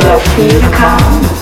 slow, here to come.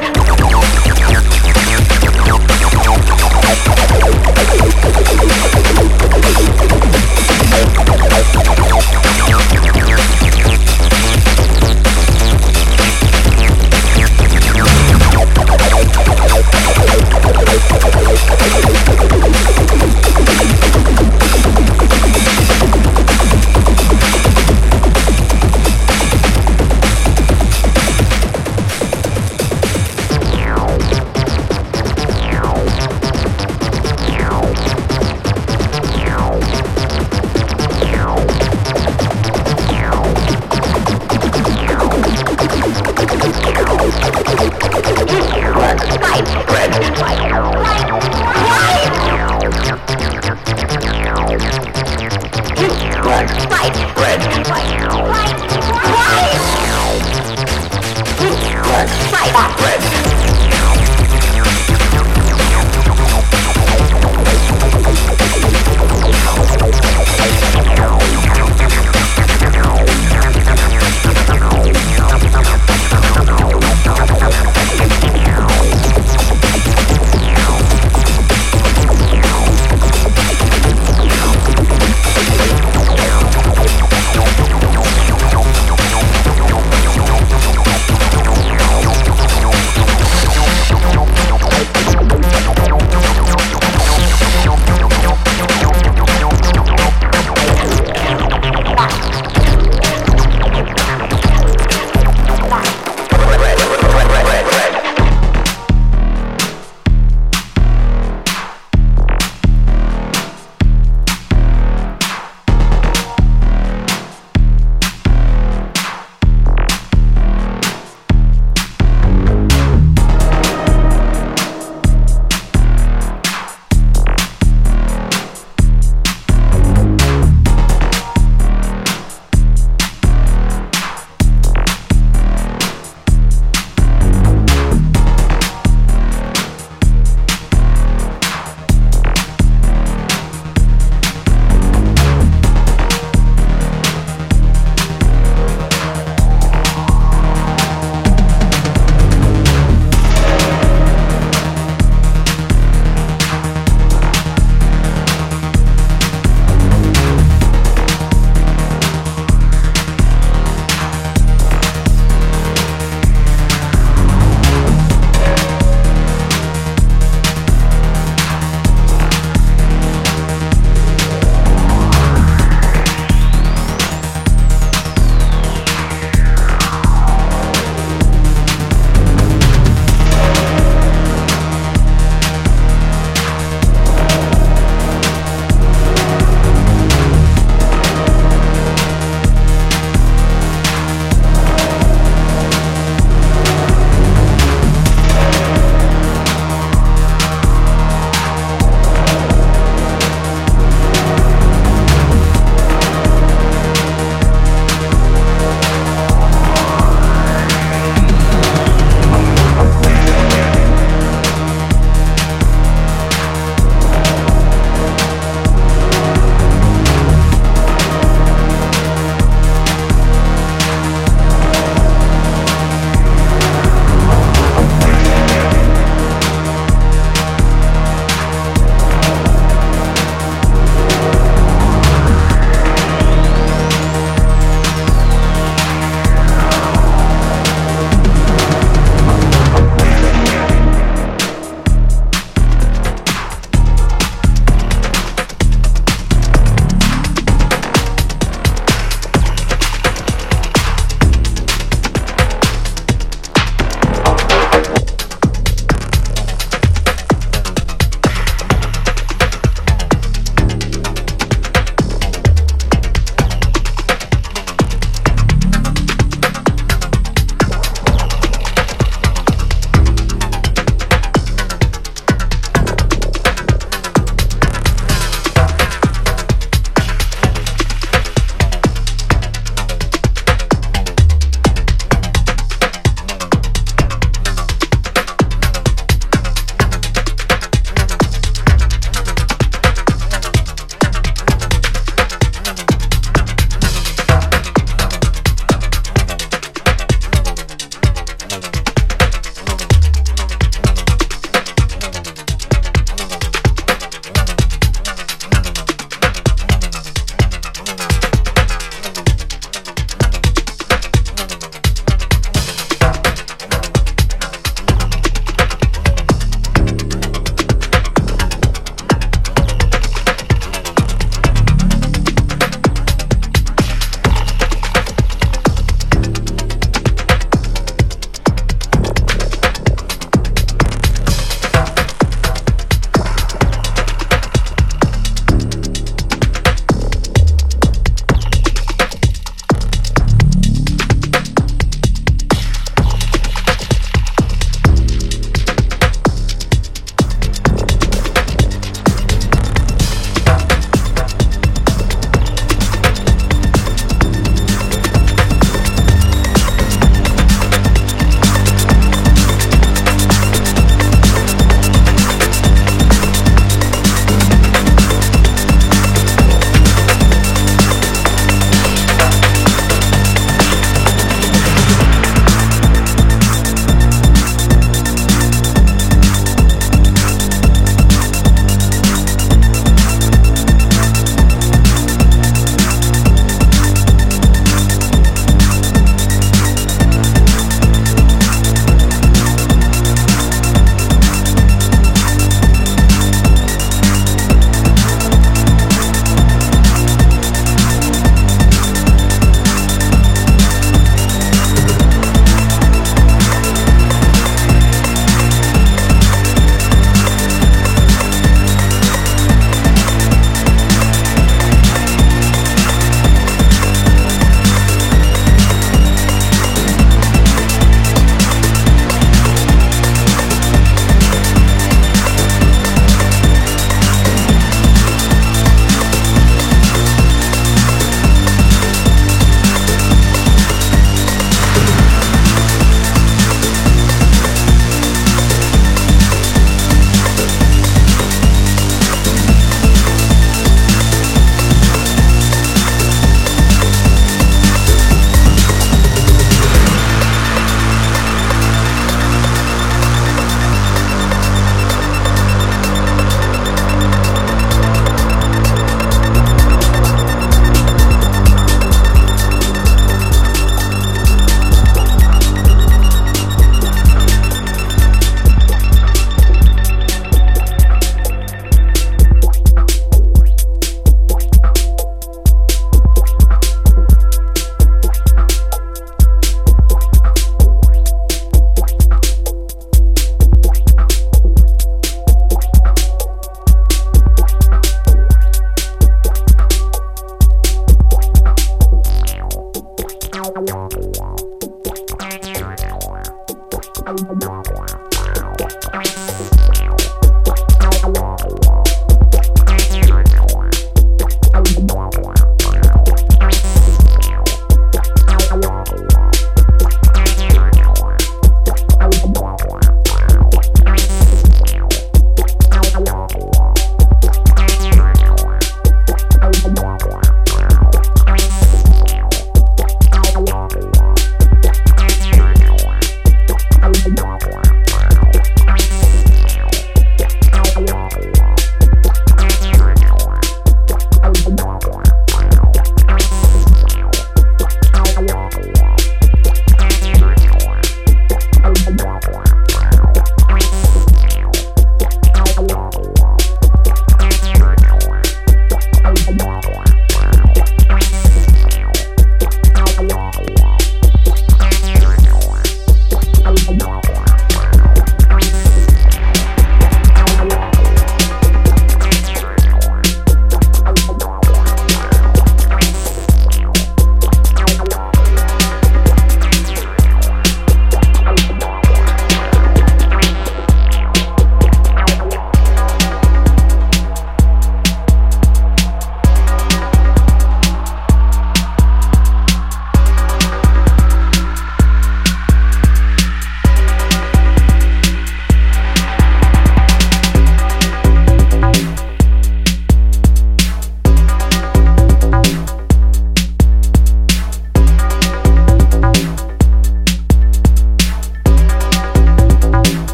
Música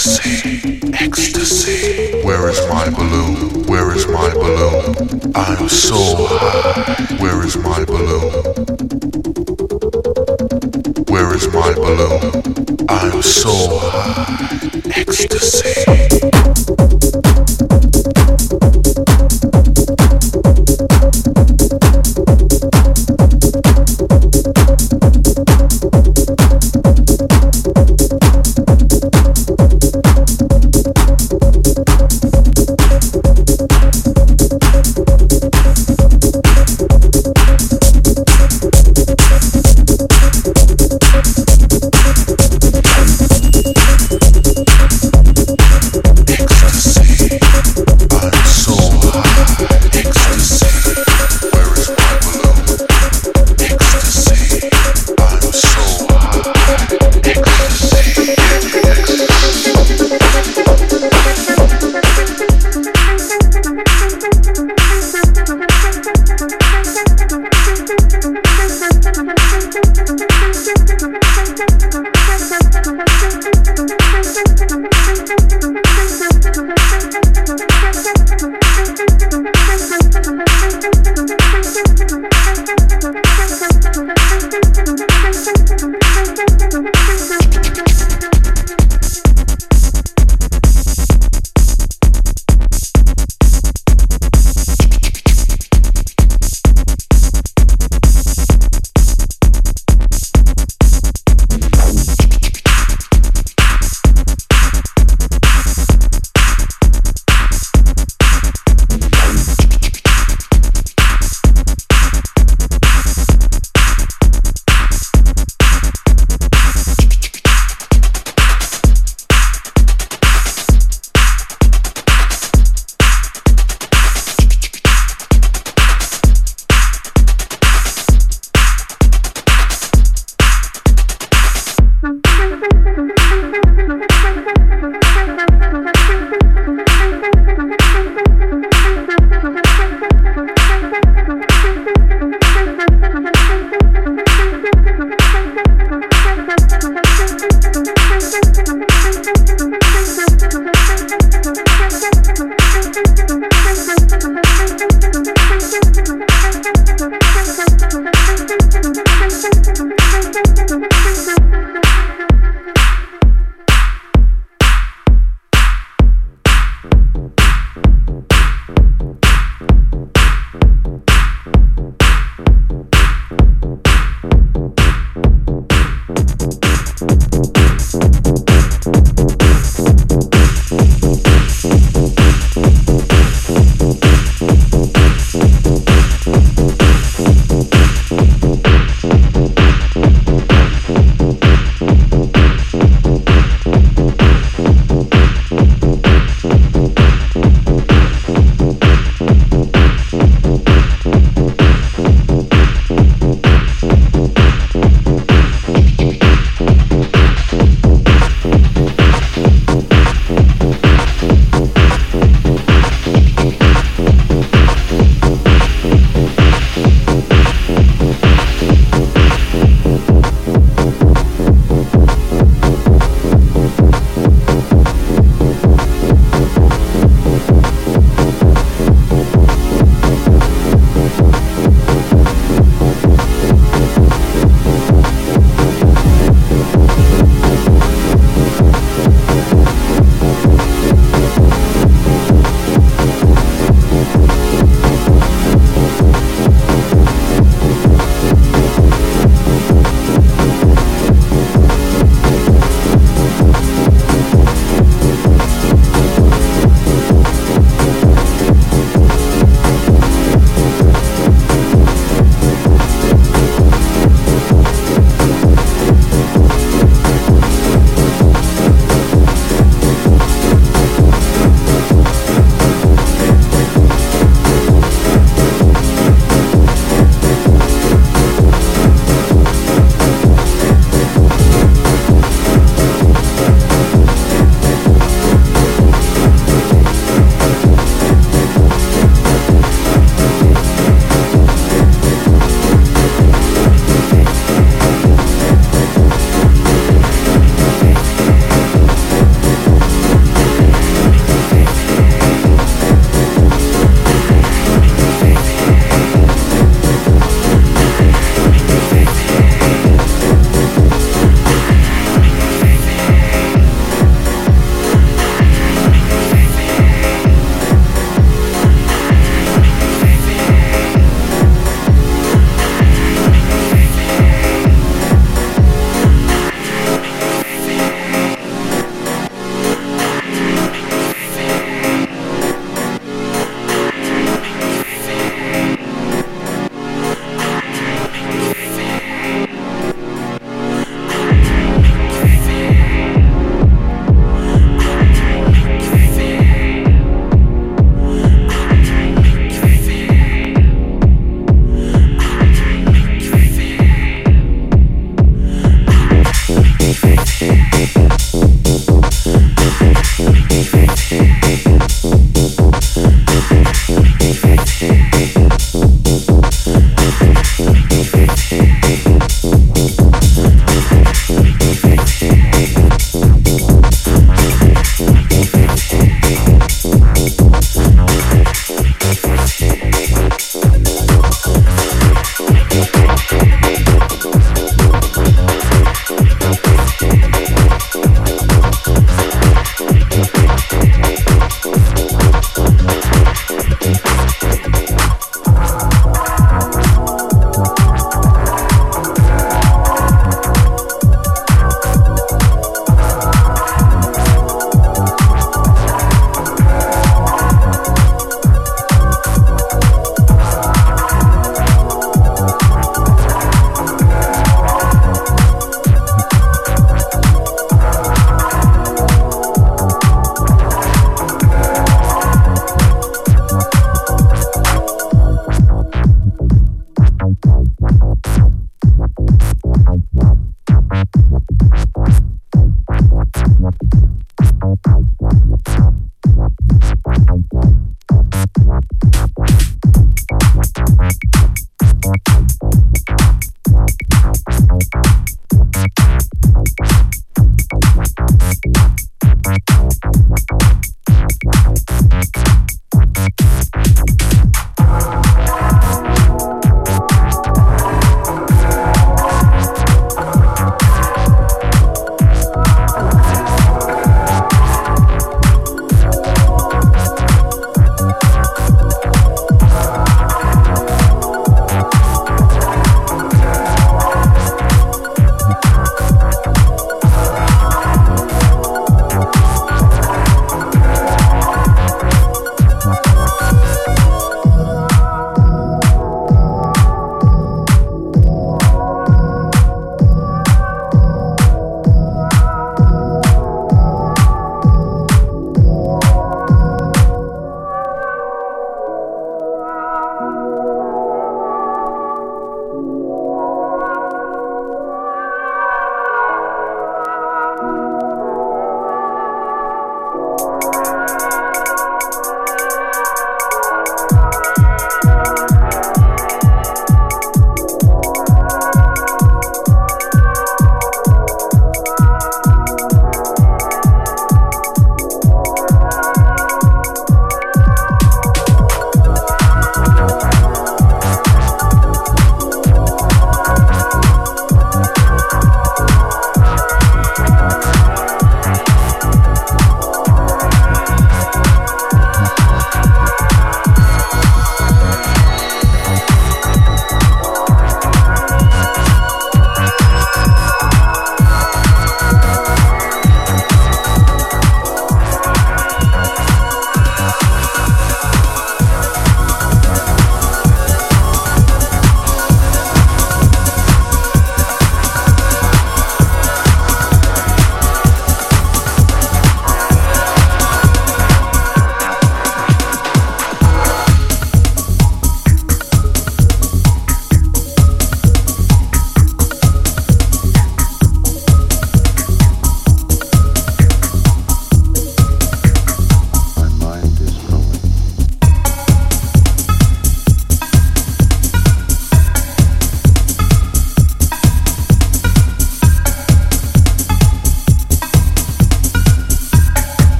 ecstasy, ecstasy. Where is my balloon? Where is my balloon? I am so high. Where is my balloon? Where is my balloon? I am so high. Ecstasy.